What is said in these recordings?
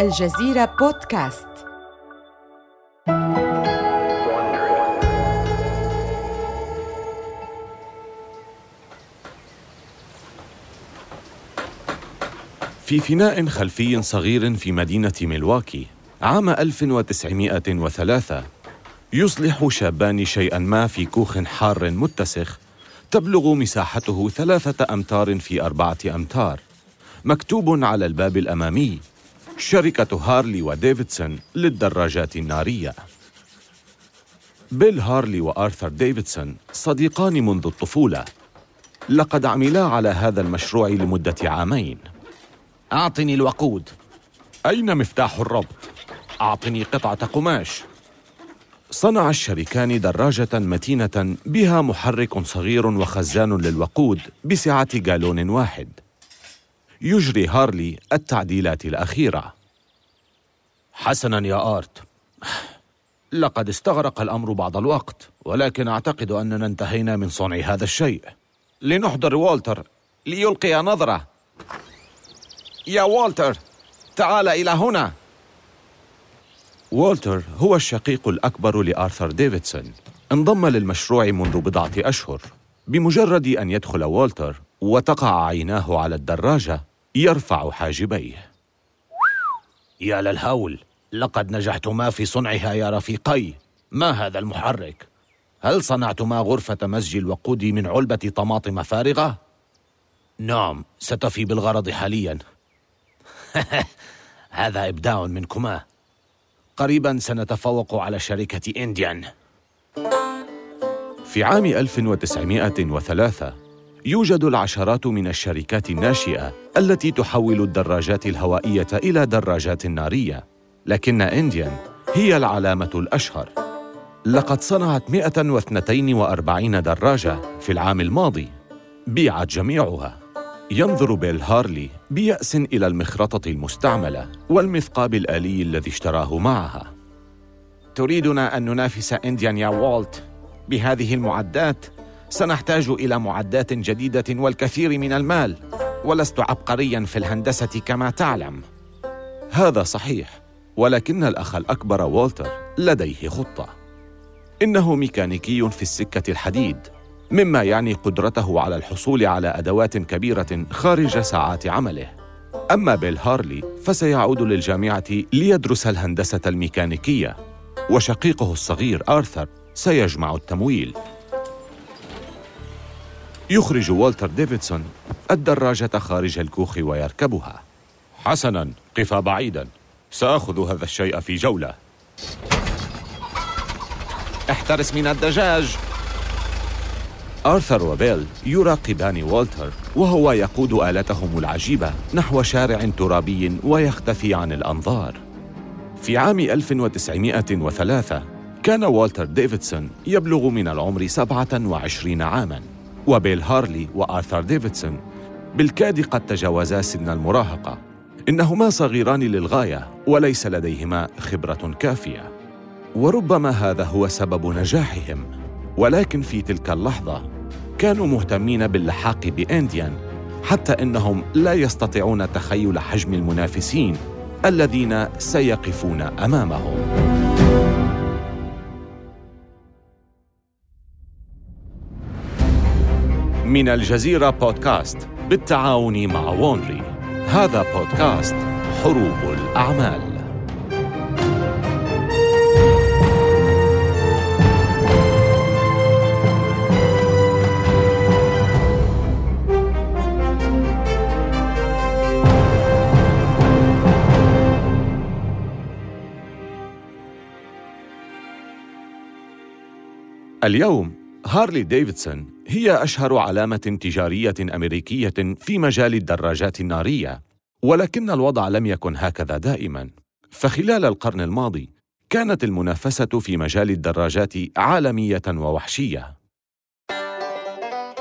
الجزيرة بودكاست. في فناء خلفي صغير في مدينة ميلواكي عام 1903 يصلح شابان شيئا ما في كوخ حار متسخ تبلغ مساحته ثلاثة أمتار في أربعة أمتار مكتوب على الباب الأمامي. شركة هارلي وديفيدسون للدراجات النارية. بيل هارلي وآرثر ديفيدسون صديقان منذ الطفولة. لقد عملا على هذا المشروع لمدة عامين. أعطني الوقود. أين مفتاح الربط؟ أعطني قطعة قماش. صنع الشريكان دراجة متينة بها محرك صغير وخزان للوقود بسعة جالون واحد. يجري هارلي التعديلات الأخيرة. حسنا يا آرت. لقد استغرق الأمر بعض الوقت ولكن أعتقد أننا انتهينا من صنع هذا الشيء. لنحضر والتر ليلقي نظرة. يا والتر تعال إلى هنا. والتر هو الشقيق الأكبر لآرثر ديفيدسون. انضم للمشروع منذ بضعة أشهر. بمجرد أن يدخل والتر وتقع عيناه على الدراجة يرفع حاجبيه. يا للهول لقد نجحتما في صنعها يا رفيقي. ما هذا المحرك؟ هل صنعتما غرفة مزج الوقود من علبة طماطم فارغة؟ نعم ستفي بالغرض حاليا. هذا إبداع منكما. قريبا سنتفوق على شركة إنديان. في عام 1903 يوجد العشرات من الشركات الناشئة التي تحول الدراجات الهوائية إلى دراجات نارية. لكن إنديان هي العلامة الأشهر. لقد صنعت 142 دراجة في العام الماضي. بيعت جميعها. ينظر بيل هارلي بيأس إلى المخرطة المستعملة والمثقاب الآلي الذي اشتراه معها. تريدنا أن ننافس إنديان يا والت بهذه المعدات؟ سنحتاج إلى معدات جديدة والكثير من المال ولست عبقريا في الهندسة كما تعلم. هذا صحيح ولكن الأخ الأكبر والتر لديه خطة. إنه ميكانيكي في السكة الحديد مما يعني قدرته على الحصول على أدوات كبيرة خارج ساعات عمله. أما بيل هارلي فسيعود للجامعة ليدرس الهندسة الميكانيكية وشقيقه الصغير آرثر سيجمع التمويل. يخرج والتر ديفيدسون الدراجة خارج الكوخ ويركبها. حسنا قفا بعيدا. سأخذ هذا الشيء في جولة. احترس من الدجاج. آرثر وبيل يراقبان والتر وهو يقود آلتهم العجيبة نحو شارع ترابي ويختفي عن الأنظار. في عام 1903 كان والتر ديفيدسون يبلغ من العمر 27 عاماً. وبيل هارلي وآرثر ديفيدسون. بالكاد قد تجاوزا سن المراهقة. إنهما صغيران للغاية وليس لديهما خبرة كافية. وربما هذا هو سبب نجاحهم. ولكن في تلك اللحظة كانوا مهتمين باللحاق بإنديان حتى إنهم لا يستطيعون تخيل حجم المنافسين الذين سيقفون أمامهم. من الجزيرة بودكاست بالتعاون مع وونري. هذا بودكاست حروب الأعمال. اليوم هارلي ديفيدسون هي أشهر علامة تجارية أمريكية في مجال الدراجات النارية ولكن الوضع لم يكن هكذا دائما. فخلال القرن الماضي كانت المنافسة في مجال الدراجات عالمية ووحشية.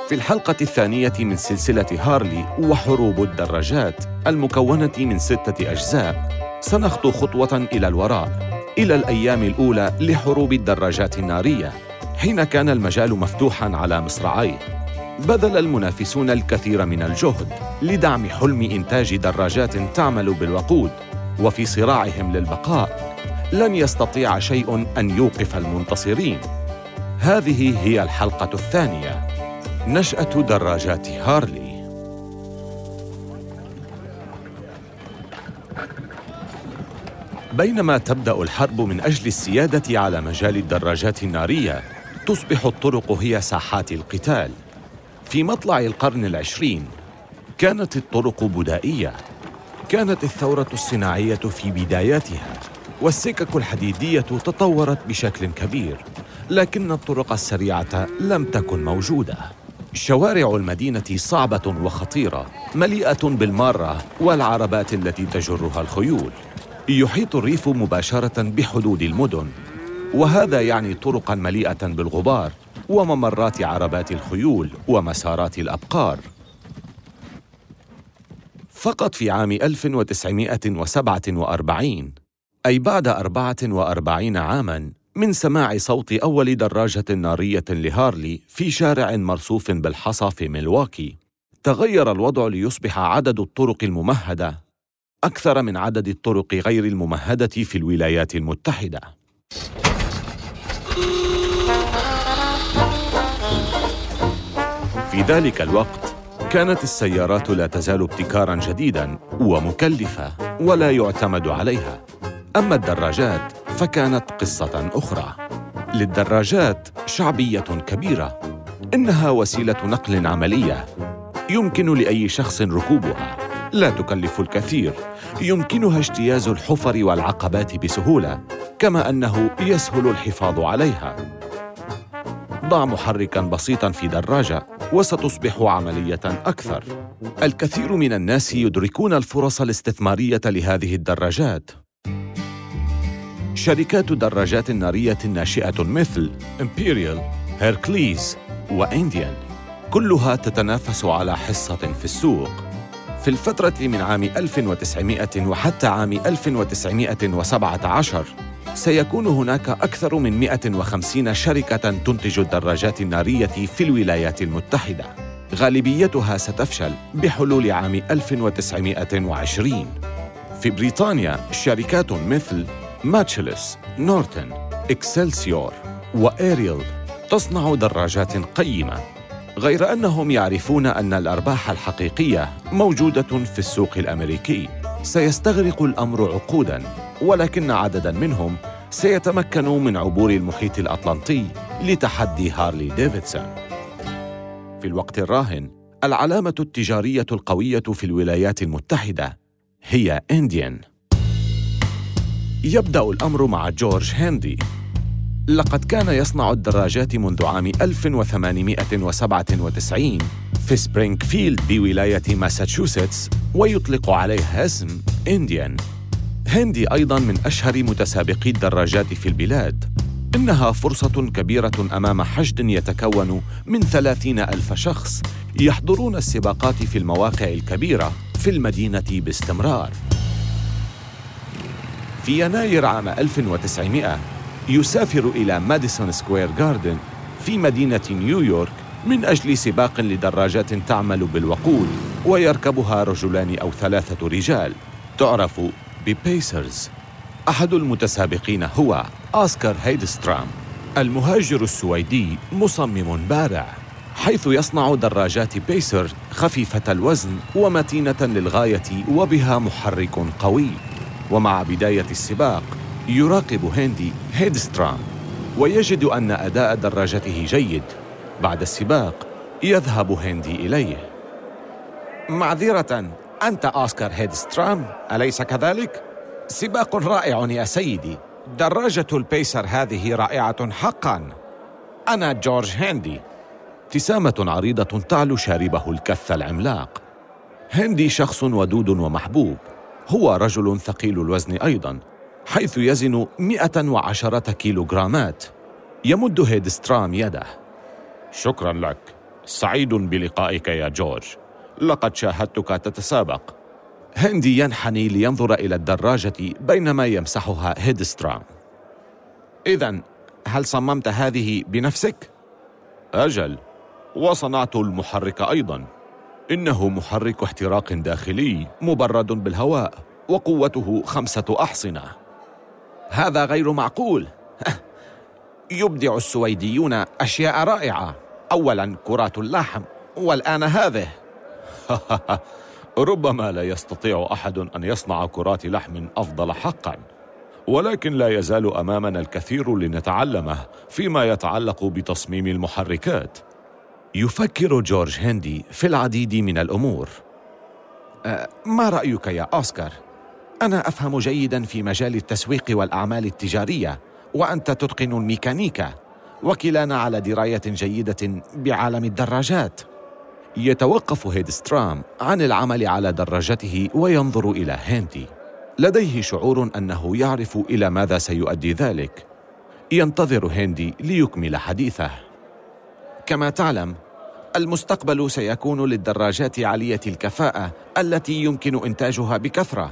في الحلقة الثانية من سلسلة هارلي وحروب الدراجات المكونة من ستة أجزاء سنخطو خطوة إلى الوراء إلى الأيام الأولى لحروب الدراجات النارية. حين كان المجال مفتوحا على مصراعيه بذل المنافسون الكثير من الجهد لدعم حلم إنتاج دراجات تعمل بالوقود وفي صراعهم للبقاء لن يستطيع شيء أن يوقف المنتصرين. هذه هي الحلقة الثانية نشأة دراجات هارلي. بينما تبدأ الحرب من أجل السيادة على مجال الدراجات النارية تصبح الطرق هي ساحات القتال. في مطلع القرن العشرين كانت الطرق بدائية. كانت الثورة الصناعية في بداياتها والسكك الحديدية تطورت بشكل كبير لكن الطرق السريعة لم تكن موجودة. شوارع المدينة صعبة وخطيرة مليئة بالمارة والعربات التي تجرها الخيول. يحيط الريف مباشرة بحدود المدن. وهذا يعني طرقا مليئة بالغبار وممرات عربات الخيول ومسارات الأبقار. فقط في عام 1947 أي بعد 44 عاماً من سماع صوت أول دراجة نارية لهارلي في شارع مرصوف بالحصى في ميلواكي تغير الوضع ليصبح عدد الطرق الممهدة أكثر من عدد الطرق غير الممهدة في الولايات المتحدة. في ذلك الوقت كانت السيارات لا تزال ابتكارا جديدا ومكلفة ولا يعتمد عليها. أما الدراجات فكانت قصة أخرى. للدراجات شعبية كبيرة إنها وسيلة نقل عملية يمكن لأي شخص ركوبها. لا تكلف الكثير يمكنها اجتياز الحفر والعقبات بسهولة كما أنه يسهل الحفاظ عليها. ضع محركا بسيطا في دراجة وستصبح عملية أكثر. الكثير من الناس يدركون الفرص الاستثمارية لهذه الدراجات. شركات دراجات ناريه ناشئه مثل امبيريال هيركليز وانديان كلها تتنافس على حصة في السوق. في الفترة من عام 1900 وحتى عام 1917 سيكون هناك أكثر من 150 شركة تنتج الدراجات النارية في الولايات المتحدة. غالبيتها ستفشل بحلول عام 1920 في بريطانيا شركات مثل ماتشلس، نورتن، إكسلسيور وإيريل تصنع دراجات قيمة غير أنهم يعرفون أن الأرباح الحقيقية موجودة في السوق الأمريكي. سيستغرق الأمر عقوداً. ولكن عدداً منهم سيتمكنوا من عبور المحيط الأطلنطي لتحدي هارلي ديفيدسون. في الوقت الراهن العلامة التجارية القوية في الولايات المتحدة هي إنديان. يبدأ الأمر مع جورج هندي. لقد كان يصنع الدراجات منذ عام 1897 في سبرينغفيلد بولاية ماساتشوستس ويطلق عليها اسم إنديان. هندي أيضا من أشهر متسابقي الدراجات في البلاد. إنها فرصة كبيرة أمام حشد يتكون من ثلاثين ألف شخص يحضرون السباقات في المواقع الكبيرة في المدينة باستمرار. في يناير عام 1900 يسافر إلى ماديسون سكوير جاردن في مدينة نيويورك من أجل سباق لدراجات تعمل بالوقود ويركبها رجلان أو ثلاثة رجال. تعرف ب pacers. أحد المتسابقين هو أوسكار هيدسترام المهاجر السويدي مصمم بارع حيث يصنع دراجات بيسر خفيفة الوزن ومتينة للغاية وبها محرك قوي. ومع بداية السباق يراقب هندي هيدسترام ويجد أن أداء دراجته جيد. بعد السباق يذهب هندي إليه. معذرة أنت أوسكار هيدسترام أليس كذلك؟ سباق رائع يا سيدي. دراجة البيسر هذه رائعة حقا. أنا جورج هندي. ابتسامة عريضة تعلو شاربه الكث العملاق. هندي شخص ودود ومحبوب. هو رجل ثقيل الوزن أيضا حيث يزن 110 كيلوغرامات. يمد هيدسترام يده. شكرا لك. سعيد بلقائك يا جورج. لقد شاهدتك تتسابق. هندي ينحني لينظر إلى الدراجة بينما يمسحها هيدسترام. إذا هل صممت هذه بنفسك؟ أجل. وصنعت المحرك أيضا. إنه محرك احتراق داخلي مبرد بالهواء وقوته خمسة أحصنة. هذا غير معقول. يبدع السويديون أشياء رائعة. أولا كرات اللحم والآن هذه. ربما لا يستطيع أحد أن يصنع كرات لحم أفضل حقا ولكن لا يزال أمامنا الكثير لنتعلمه فيما يتعلق بتصميم المحركات. يفكر جورج هندي في العديد من الأمور. أه ما رأيك يا أوسكار؟ أنا أفهم جيدا في مجال التسويق والأعمال التجارية وأنت تتقن الميكانيكا وكلانا على دراية جيدة بعالم الدراجات. يتوقف هيدسترام عن العمل على دراجته وينظر إلى هندي لديه شعور أنه يعرف إلى ماذا سيؤدي ذلك. ينتظر هندي ليكمل حديثه. كما تعلم المستقبل سيكون للدراجات عالية الكفاءة التي يمكن إنتاجها بكثرة.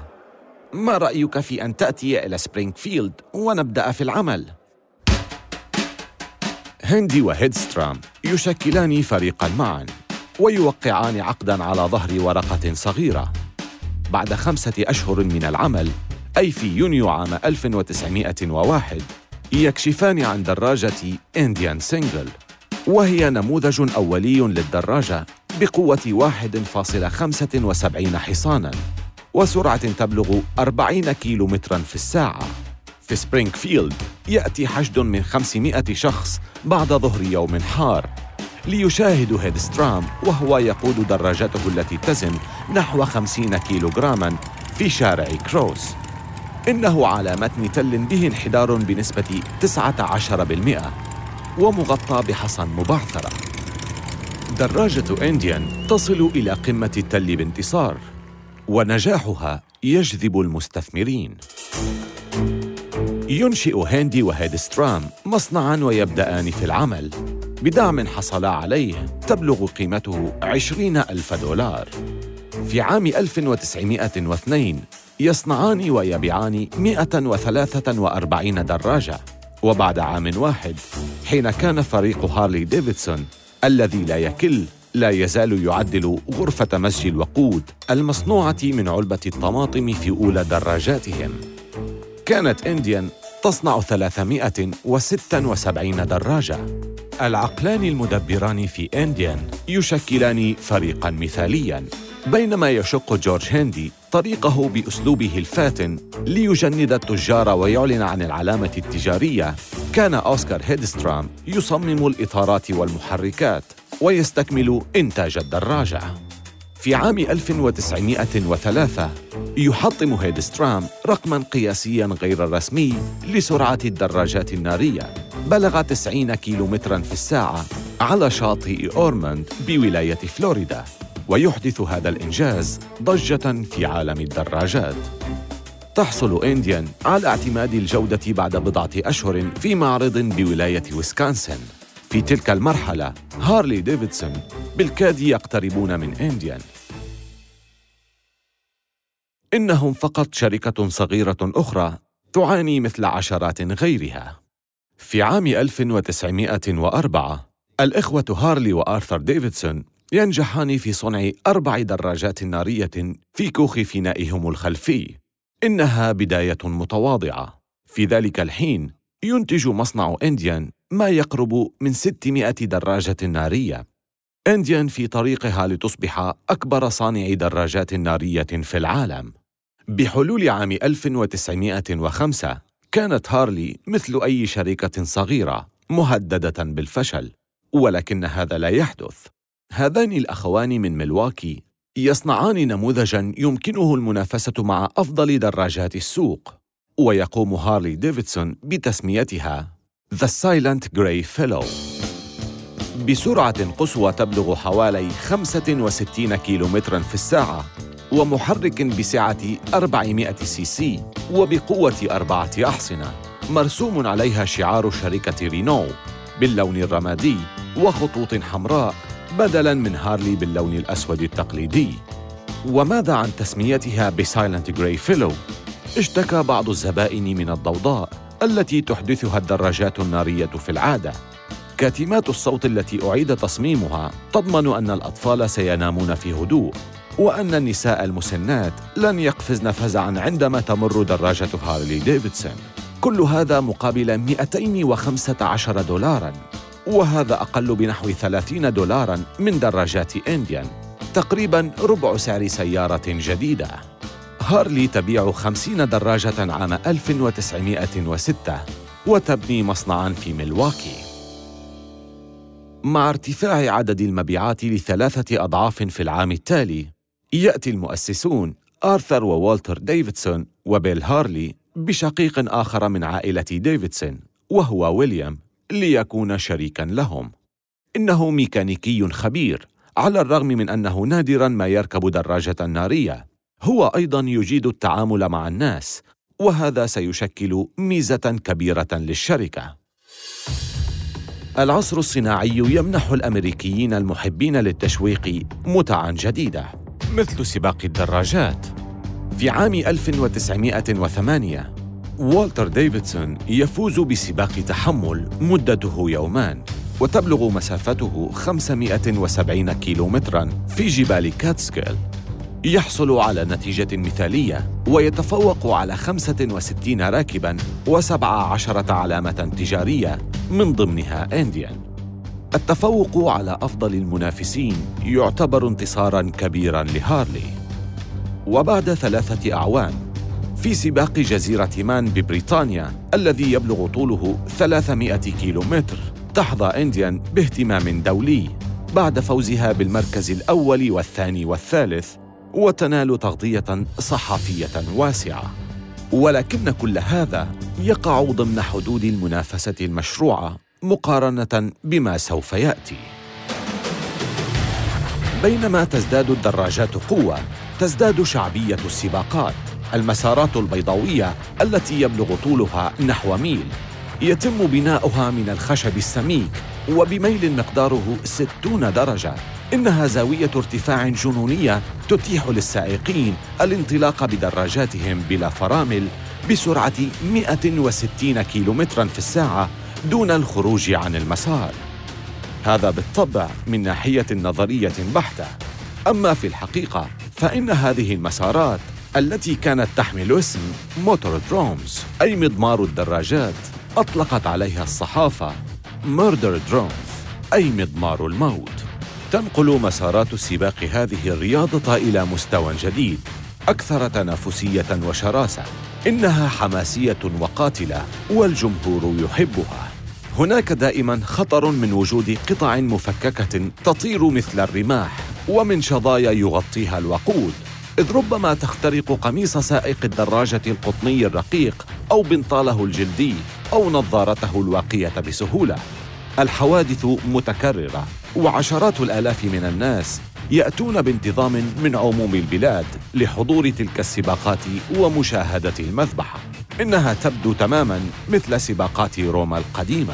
ما رأيك في أن تأتي إلى سبرينغفيلد ونبدأ في العمل؟ هندي وهيدسترام يشكلان فريقا معا. ويوقعان عقدا على ظهر ورقة صغيرة. بعد خمسة أشهر من العمل أي في يونيو عام 1901 يكشفان عن دراجة إنديان Single وهي نموذج أولي للدراجة بقوة 1.75 حصاناً وسرعة تبلغ 40 كيلو متراً في الساعة. في سبرينغفيلد يأتي حشد من 500 شخص بعد ظهر يوم حار. ليشاهدوا هيدسترام وهو يقود دراجته التي تزن نحو 50 كيلوغراما في شارع كروس. إنه على متن تل به انحدار بنسبة 19% ومغطى بحصن مبعثرة. دراجة إنديان تصل إلى قمة التل بانتصار ونجاحها يجذب المستثمرين. ينشئ هاندي وهيدسترام مصنعاً ويبدأان في العمل. بدعم حصل عليه تبلغ قيمته عشرين ألف دولار. في عام 1902 يصنعان ويبيعان 143 دراجة. وبعد عام واحد حين كان فريق هارلي ديفيدسون الذي لا يكل لا يزال يعدل غرفة مزج الوقود المصنوعة من علبة الطماطم في أولى دراجاتهم. كانت إنديان تصنع 376 دراجة. العقلان المدبران في إنديان يشكلان فريقاً مثالياً بينما يشق جورج هندي طريقه بأسلوبه الفاتن ليجند التجار ويعلن عن العلامة التجارية. كان أوسكار هيدسترام يصمم الإطارات والمحركات ويستكمل إنتاج الدراجة. في عام 1903 يحطم هيدسترام رقما قياسيا غير رسمي لسرعة الدراجات النارية. بلغ 90 كيلومترا في الساعة على شاطئ أورموند بولاية فلوريدا ويحدث هذا الإنجاز ضجة في عالم الدراجات. تحصل إنديان على اعتماد الجودة بعد بضعة أشهر في معرض بولاية ويسكونسن. في تلك المرحلة هارلي ديفيدسون بالكاد يقتربون من إنديان. إنهم فقط شركة صغيرة أخرى تعاني مثل عشرات غيرها. في عام 1904 الإخوة هارلي وآرثر ديفيدسون ينجحان في صنع أربع دراجات نارية في كوخ فنائهم الخلفي. إنها بداية متواضعة. في ذلك الحين ينتج مصنع إنديان ما يقرب من 600 دراجة نارية. إنديان في طريقها لتصبح أكبر صانع دراجات نارية في العالم. بحلول عام 1905 كانت هارلي مثل أي شركة صغيرة مهددة بالفشل ولكن هذا لا يحدث. هذان الأخوان من ملواكي يصنعان نموذجاً يمكنه المنافسة مع أفضل دراجات السوق ويقوم هارلي ديفيدسون بتسميتها The Silent Grey Fellow. بسرعة قصوى تبلغ حوالي 65 كيلومترا في الساعة ومحرك بسعة 400 سي سي وبقوة أربعة أحصنة. مرسوم عليها شعار شركة رينو باللون الرمادي وخطوط حمراء بدلاً من هارلي باللون الأسود التقليدي. وماذا عن تسميتها ب Silent Gray Fellow؟ اشتكى بعض الزبائن من الضوضاء. التي تحدثها الدراجات النارية في العادة. كاتمات الصوت التي أعيد تصميمها تضمن أن الأطفال سينامون في هدوء وأن النساء المسنات لن يقفزن فزعا عندما تمر دراجة هارلي ديفيدسون. كل هذا مقابل 215 دولارا وهذا أقل بنحو 30 دولارا من دراجات إنديان تقريبا ربع سعر سيارة جديدة. هارلي تبيع 50 دراجة عام 1906 وتبني مصنعا في ميلواكي مع ارتفاع عدد المبيعات لثلاثة أضعاف في العام التالي يأتي المؤسسون آرثر ووالتر ديفيدسون وبيل هارلي بشقيق آخر من عائلة ديفيدسون وهو ويليام ليكون شريكا لهم. إنه ميكانيكي خبير على الرغم من أنه نادرا ما يركب دراجة نارية. هو أيضا يجيد التعامل مع الناس وهذا سيشكل ميزة كبيرة للشركة. العصر الصناعي يمنح الأمريكيين المحبين للتشويق متعا جديدة مثل سباق الدراجات. في عام 1908 والتر ديفيدسون يفوز بسباق تحمل مدته يومان وتبلغ مسافته 570 كيلومترا في جبال كاتسكيل. يحصل على نتيجة مثالية ويتفوق على 65 راكباً و17 علامة تجارية من ضمنها إنديان. التفوق على أفضل المنافسين يعتبر انتصاراً كبيراً لهارلي. وبعد ثلاثة أعوام في سباق جزيرة مان ببريطانيا الذي يبلغ طوله 300 كيلومتر تحظى إنديان باهتمام دولي بعد فوزها بالمركز الأول والثاني والثالث وتنال تغطية صحفية واسعة. ولكن كل هذا يقع ضمن حدود المنافسة المشروعة مقارنة بما سوف يأتي. بينما تزداد الدراجات قوة تزداد شعبية السباقات المسارات البيضاوية التي يبلغ طولها نحو ميل يتم بناؤها من الخشب السميك وبميل مقداره 60 درجة. إنها زاوية ارتفاع جنونية تتيح للسائقين الانطلاق بدراجاتهم بلا فرامل بسرعة 160 كيلومترا في الساعة دون الخروج عن المسار. هذا بالطبع من ناحية نظرية بحتة. أما في الحقيقة فإن هذه المسارات التي كانت تحمل اسم motordromes أي مضمار الدراجات أطلقت عليها الصحافة murderdromes أي مضمار الموت تنقل مسارات السباق هذه الرياضة إلى مستوى جديد أكثر تنافسية وشراسة إنها حماسية وقاتلة والجمهور يحبها. هناك دائما خطر من وجود قطع مفككة تطير مثل الرماح ومن شظايا يغطيها الوقود. إذ ربما تخترق قميص سائق الدراجة القطني الرقيق أو بنطاله الجلدي أو نظارته الواقية بسهولة. الحوادث متكررة. وعشرات الآلاف من الناس يأتون بانتظام من عموم البلاد لحضور تلك السباقات ومشاهدة المذبحة إنها تبدو تماماً مثل سباقات روما القديمة.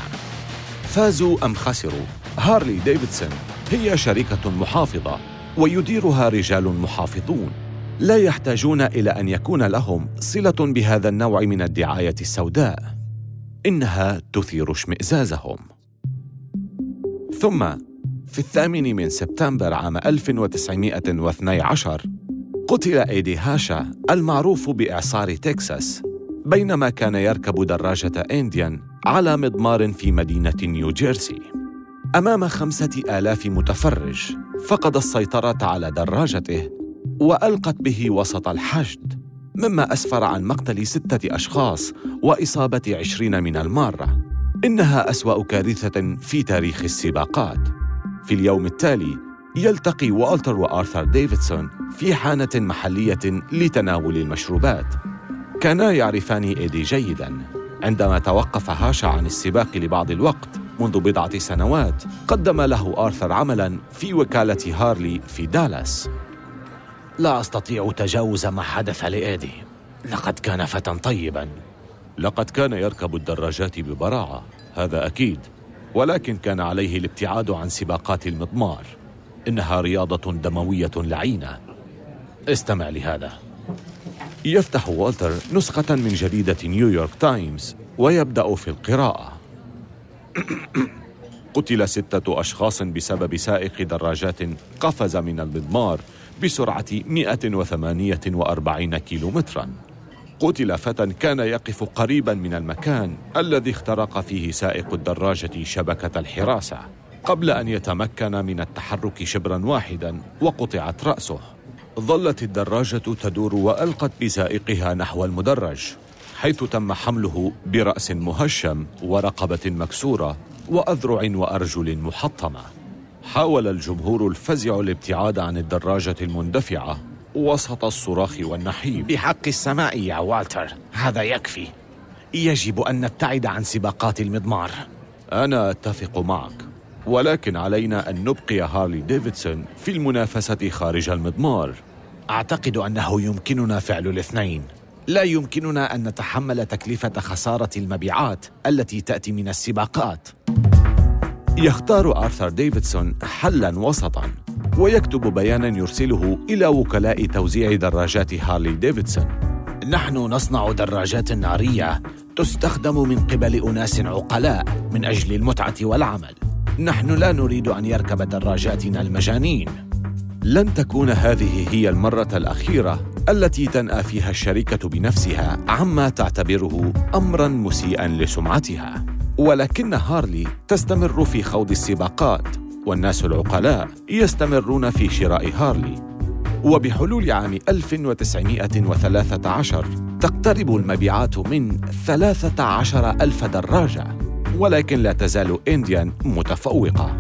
فازوا أم خسروا؟ هارلي ديفيدسون هي شركة محافظة ويديرها رجال محافظون. لا يحتاجون إلى أن يكون لهم صلة بهذا النوع من الدعاية السوداء. إنها تثير اشمئزازهم ثم في الثامن من سبتمبر عام 1912 قتل إيدي هاشا المعروف بإعصار تكساس بينما كان يركب دراجة إنديان على مضمار في مدينة نيوجيرسي. أمام خمسة آلاف متفرج فقد السيطرة على دراجته وألقت به وسط الحشد مما أسفر عن مقتل ستة أشخاص وإصابة عشرين من المارة. إنها أسوأ كارثة في تاريخ السباقات. في اليوم التالي يلتقي والتر وآرثر ديفيدسون في حانة محلية لتناول المشروبات. كانا يعرفان إيدي جيداً. عندما توقف هاشا عن السباق لبعض الوقت منذ بضعة سنوات قدم له آرثر عملاً في وكالة هارلي في دالاس. لا أستطيع تجاوز ما حدث لإيدي. لقد كان فتى طيباً. لقد كان يركب الدراجات ببراعة. هذا أكيد. ولكن كان عليه الابتعاد عن سباقات المضمار. إنها رياضة دموية لعينة. استمع لهذا. يفتح والتر نسخة من جريدة نيويورك تايمز ويبدأ في القراءة. قتل ستة أشخاص بسبب سائق دراجات قفز من المضمار بسرعة 148 كيلومتراً. قتل فتى كان يقف قريبا من المكان الذي اخترق فيه سائق الدراجة شبكة الحراسة قبل أن يتمكن من التحرك شبرا واحدا وقطعت رأسه. ظلت الدراجة تدور وألقت بسائقها نحو المدرج حيث تم حمله برأس مهشم ورقبة مكسورة وأذرع وأرجل محطمة. حاول الجمهور الفزع الابتعاد عن الدراجة المندفعة وسط الصراخ والنحيب. بحق السماء يا والتر. هذا يكفي. يجب أن نبتعد عن سباقات المضمار. أنا أتفق معك ولكن علينا أن نبقي هارلي ديفيدسون في المنافسة خارج المضمار. أعتقد أنه يمكننا فعل الاثنين. لا يمكننا أن نتحمل تكلفة خسارة المبيعات التي تأتي من السباقات. يختار آرثر ديفيدسون حلا وسطا. ويكتب بيانا يرسله إلى وكلاء توزيع دراجات هارلي ديفيدسون. نحن نصنع دراجات نارية تستخدم من قبل أناس عقلاء من أجل المتعة والعمل. نحن لا نريد أن يركب دراجاتنا المجانين. لن تكون هذه هي المرة الأخيرة التي تنأى فيها الشركة بنفسها عما تعتبره أمرا مسيئا لسمعتها. ولكن هارلي تستمر في خوض السباقات. والناس العقلاء يستمرون في شراء هارلي. وبحلول عام 1913 تقترب المبيعات من 13 ألف دراجة ولكن لا تزال إنديان متفوقة.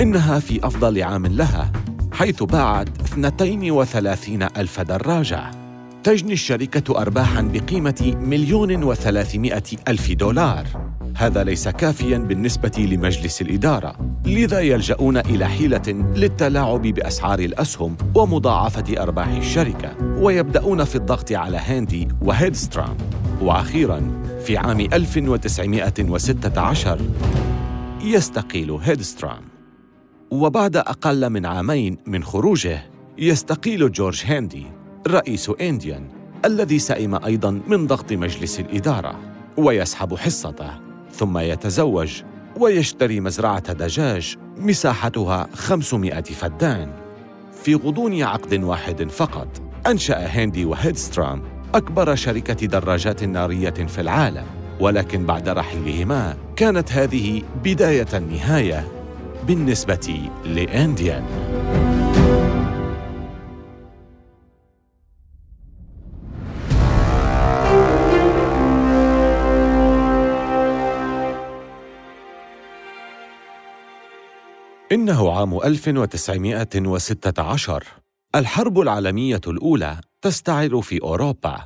إنها في أفضل عام لها حيث باعت 32 ألف دراجة. تجني الشركة أرباحاً بقيمة مليون وثلاثمائة ألف دولار. هذا ليس كافياً بالنسبة لمجلس الإدارة لذا يلجؤون إلى حيلة للتلاعب بأسعار الأسهم ومضاعفة أرباح الشركة ويبدأون في الضغط على هاندي وهيدسترام. وأخيراً في عام 1916 يستقيل هيدسترام. وبعد أقل من عامين من خروجه يستقيل جورج هاندي رئيس إنديان الذي سئم أيضا من ضغط مجلس الإدارة ويسحب حصته. ثم يتزوج ويشتري مزرعة دجاج مساحتها 500 فدان. في غضون عقد واحد فقط أنشأ هاندي وهيدسترام أكبر شركة دراجات نارية في العالم. ولكن بعد رحيلهما كانت هذه بداية النهاية بالنسبة لأنديان. إنه عام 1916 الحرب العالمية الأولى تستعر في أوروبا.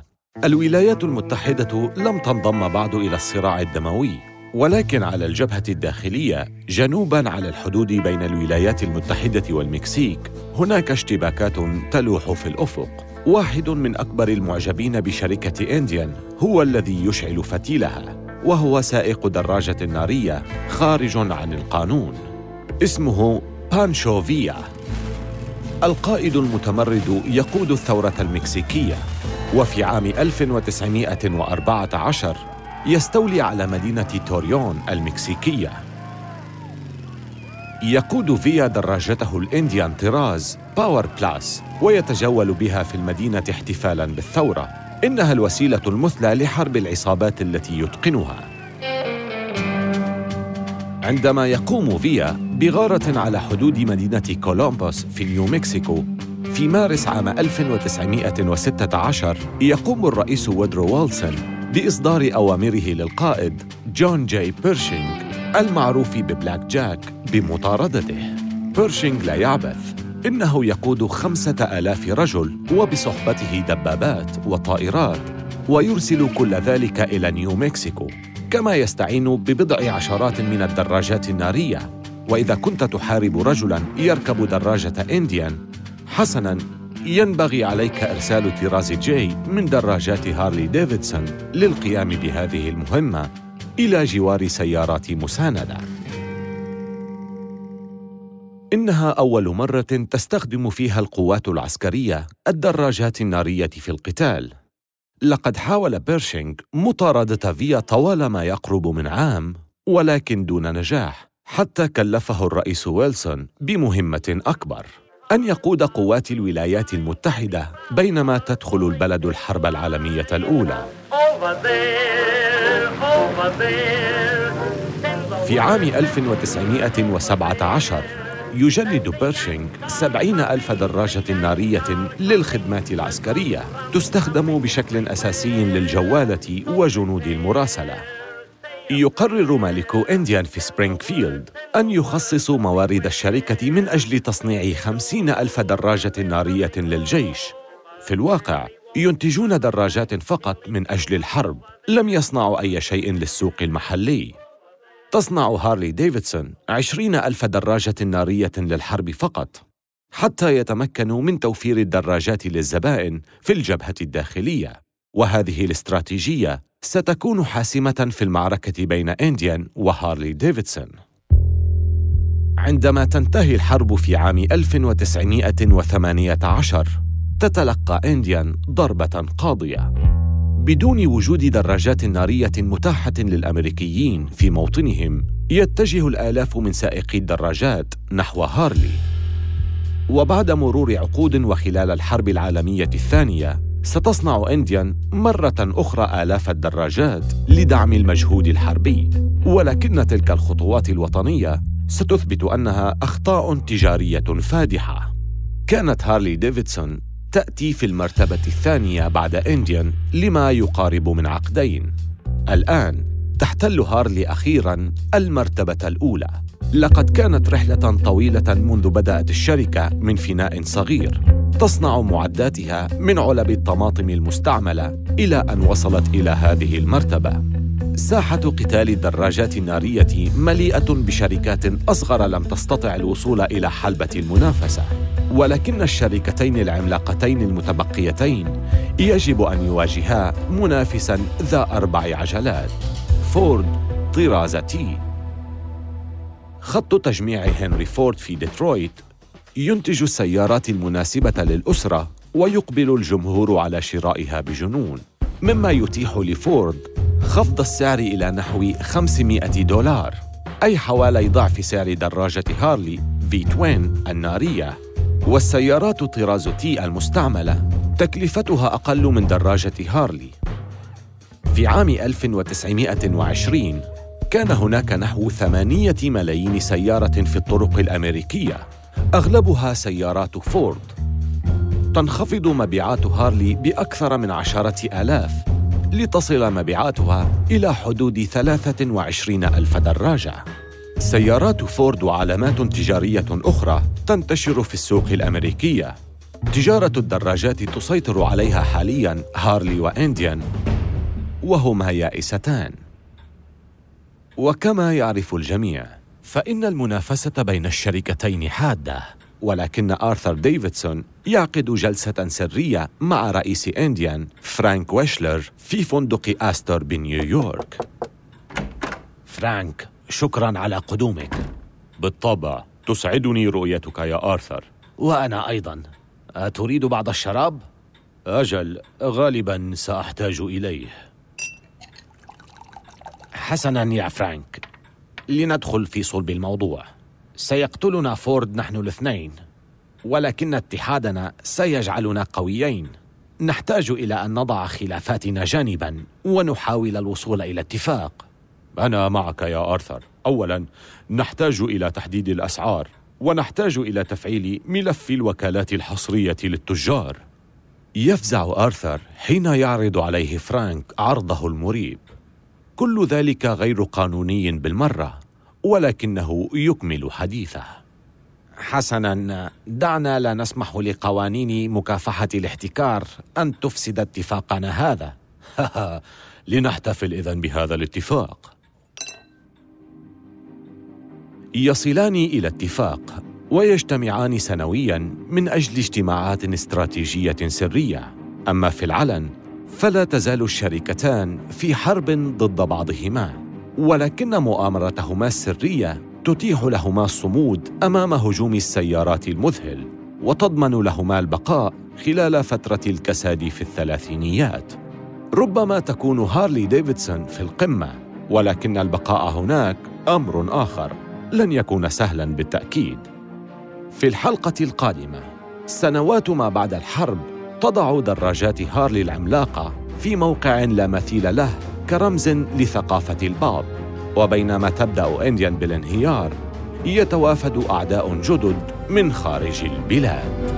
الولايات المتحدة لم تنضم بعد إلى الصراع الدموي ولكن على الجبهة الداخلية جنوباً على الحدود بين الولايات المتحدة والمكسيك هناك اشتباكات تلوح في الأفق. واحد من أكبر المعجبين بشركة إنديان هو الذي يشعل فتيلها وهو سائق دراجة نارية خارج عن القانون. اسمه بانشو فيا القائد المتمرد يقود الثورة المكسيكية وفي عام 1914 يستولي على مدينة توريون المكسيكية. يقود فيا دراجته الإنديان طراز باور بلاس ويتجول بها في المدينة احتفالاً بالثورة. إنها الوسيلة المثلى لحرب العصابات التي يتقنها. عندما يقوم فيا بغارة على حدود مدينة كولومبوس في نيو مكسيكو. في مارس عام 1916 يقوم الرئيس وودرو ويلسون بإصدار أوامره للقائد جون جاي بيرشينغ المعروف ببلاك جاك بمطاردته. بيرشينغ لا يعبث. إنه يقود خمسة آلاف رجل وبصحبته دبابات وطائرات ويرسل كل ذلك إلى نيو مكسيكو. كما يستعين ببضع عشرات من الدراجات النارية وإذا كنت تحارب رجلاً يركب دراجة إنديان حسناً ينبغي عليك إرسال طراز جي من دراجات هارلي ديفيدسون للقيام بهذه المهمة إلى جوار سيارات مساندة. إنها أول مرة تستخدم فيها القوات العسكرية الدراجات النارية في القتال. لقد حاول بيرشينغ مطاردة فيا طوال ما يقرب من عام ولكن دون نجاح حتى كلفه الرئيس ويلسون بمهمة أكبر أن يقود قوات الولايات المتحدة بينما تدخل البلد الحرب العالمية الأولى. في عام 1917 يجند بيرشينغ سبعين ألف دراجة نارية للخدمات العسكرية تستخدم بشكل أساسي للجوالة وجنود المراسلة. يقرر مالكو إنديان في سبرينغفيلد أن يخصصوا موارد الشركة من أجل تصنيع خمسين ألف دراجة نارية للجيش. في الواقع ينتجون دراجات فقط من أجل الحرب لم يصنعوا أي شيء للسوق المحلي. تصنع هارلي ديفيدسون عشرين ألف دراجة نارية للحرب فقط حتى يتمكنوا من توفير الدراجات للزبائن في الجبهة الداخلية. وهذه الاستراتيجية ستكون حاسمة في المعركة بين إنديان وهارلي ديفيدسون. عندما تنتهي الحرب في عام 1918 تتلقى إنديان ضربة قاضية. بدون وجود دراجات نارية متاحة للأمريكيين في موطنهم يتجه الآلاف من سائقي الدراجات نحو هارلي. وبعد مرور عقود وخلال الحرب العالمية الثانية ستصنع إنديان مرة أخرى آلاف الدراجات لدعم المجهود الحربي. ولكن تلك الخطوات الوطنية ستثبت أنها أخطاء تجارية فادحة. كانت هارلي ديفيدسون تأتي في المرتبة الثانية بعد إنديان لما يقارب من عقدين. الآن تحتل هارلي أخيراً المرتبة الأولى. لقد كانت رحلة طويلة منذ بدأت الشركة من فناء صغير. تصنع معداتها من علب الطماطم المستعملة إلى أن وصلت إلى هذه المرتبة. ساحة قتال الدراجات النارية مليئة بشركات أصغر لم تستطع الوصول إلى حلبة المنافسة. ولكن الشركتين العملاقتين المتبقيتين يجب أن يواجها منافساً ذا أربع عجلات. فورد طراز تي خط تجميع هنري فورد في ديترويت ينتج السيارات المناسبة للأسرة ويقبل الجمهور على شرائها بجنون مما يتيح لفورد خفض السعر إلى نحو 500 دولار أي حوالي ضعف سعر دراجة هارلي V-twin النارية. والسيارات طراز تي المستعملة تكلفتها أقل من دراجة هارلي. في عام 1920 كان هناك نحو ثمانية ملايين سيارة في الطرق الأمريكية. أغلبها سيارات فورد. تنخفض مبيعات هارلي بأكثر من عشرة آلاف لتصل مبيعاتها إلى حدود 23 ألف دراجة. سيارات فورد وعلامات تجارية أخرى تنتشر في السوق الأمريكية. تجارة الدراجات تسيطر عليها حالياً هارلي وإنديان وهما يائستان. وكما يعرف الجميع فإن المنافسة بين الشركتين حادة. ولكن آرثر ديفيدسون يعقد جلسة سرية مع رئيس إنديان فرانك ويشلر في فندق آستور بنيويورك. فرانك شكرا على قدومك. بالطبع تسعدني رؤيتك يا آرثر. وأنا أيضا. أتريد بعض الشراب؟ أجل غالبا سأحتاج إليه. حسنا يا فرانك. لندخل في صلب الموضوع. سيقتلنا فورد نحن الاثنين ولكن اتحادنا سيجعلنا قويين. نحتاج إلى أن نضع خلافاتنا جانبا ونحاول الوصول إلى اتفاق. أنا معك يا آرثر. اولا نحتاج إلى تحديد الأسعار ونحتاج إلى تفعيل ملف الوكالات الحصرية للتجار. يفزع آرثر حين يعرض عليه فرانك عرضه المريب. كل ذلك غير قانوني بالمرة ولكنه يكمل حديثه. حسنا دعنا لا نسمح لقوانين مكافحة الاحتكار أن تفسد اتفاقنا هذا. لنحتفل اذن بهذا الاتفاق. يصلان إلى اتفاق ويجتمعان سنويا من أجل اجتماعات استراتيجية سرية. أما في العلن فلا تزال الشركتان في حرب ضد بعضهما ولكن مؤامرتهما السرية تتيح لهما الصمود أمام هجوم السيارات المذهل وتضمن لهما البقاء خلال فترة الكساد في الثلاثينيات. ربما تكون هارلي ديفيدسون في القمة ولكن البقاء هناك أمر آخر لن يكون سهلا بالتأكيد. في الحلقة القادمة سنوات ما بعد الحرب تضع دراجات هارلي العملاقة في موقع لا مثيل له كرمز لثقافة الباب وبينما تبدأ إنديان بالانهيار يتوافد أعداء جدد من خارج البلاد.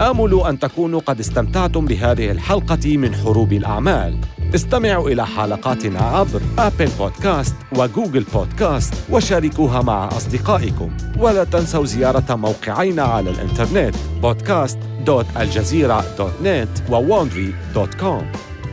آمل أن تكونوا قد استمتعتم بهذه الحلقة من حروب الأعمال. استمعوا إلى حلقاتنا عبر أبل بودكاست وجوجل بودكاست وشاركوها مع أصدقائكم. ولا تنسوا زيارة موقعينا على الإنترنت podcast.aljazeera.net وwandry.com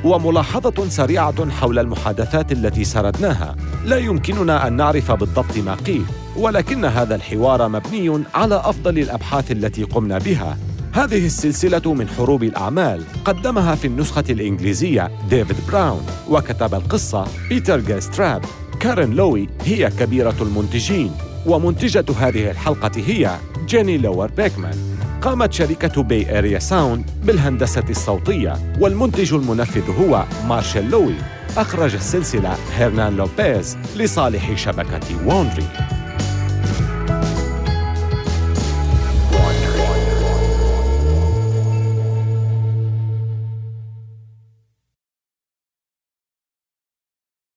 وملاحظة سريعة حول المحادثات التي سردناها. لا يمكننا أن نعرف بالضبط ما قيل ولكن هذا الحوار مبني على أفضل الأبحاث التي قمنا بها. هذه السلسلة من حروب الأعمال قدمها في النسخة الإنجليزية ديفيد براون وكتب القصة بيتر جاستراب كارين لوي هي كبيرة المنتجين ومنتجة هذه الحلقة هي جيني لور بيكمان. قامت شركة بي إريا ساوند بالهندسة الصوتية والمنتج المنفذ هو مارشيل لوي. أخرج السلسلة هيرنان لوبيز لصالح شبكة وونري.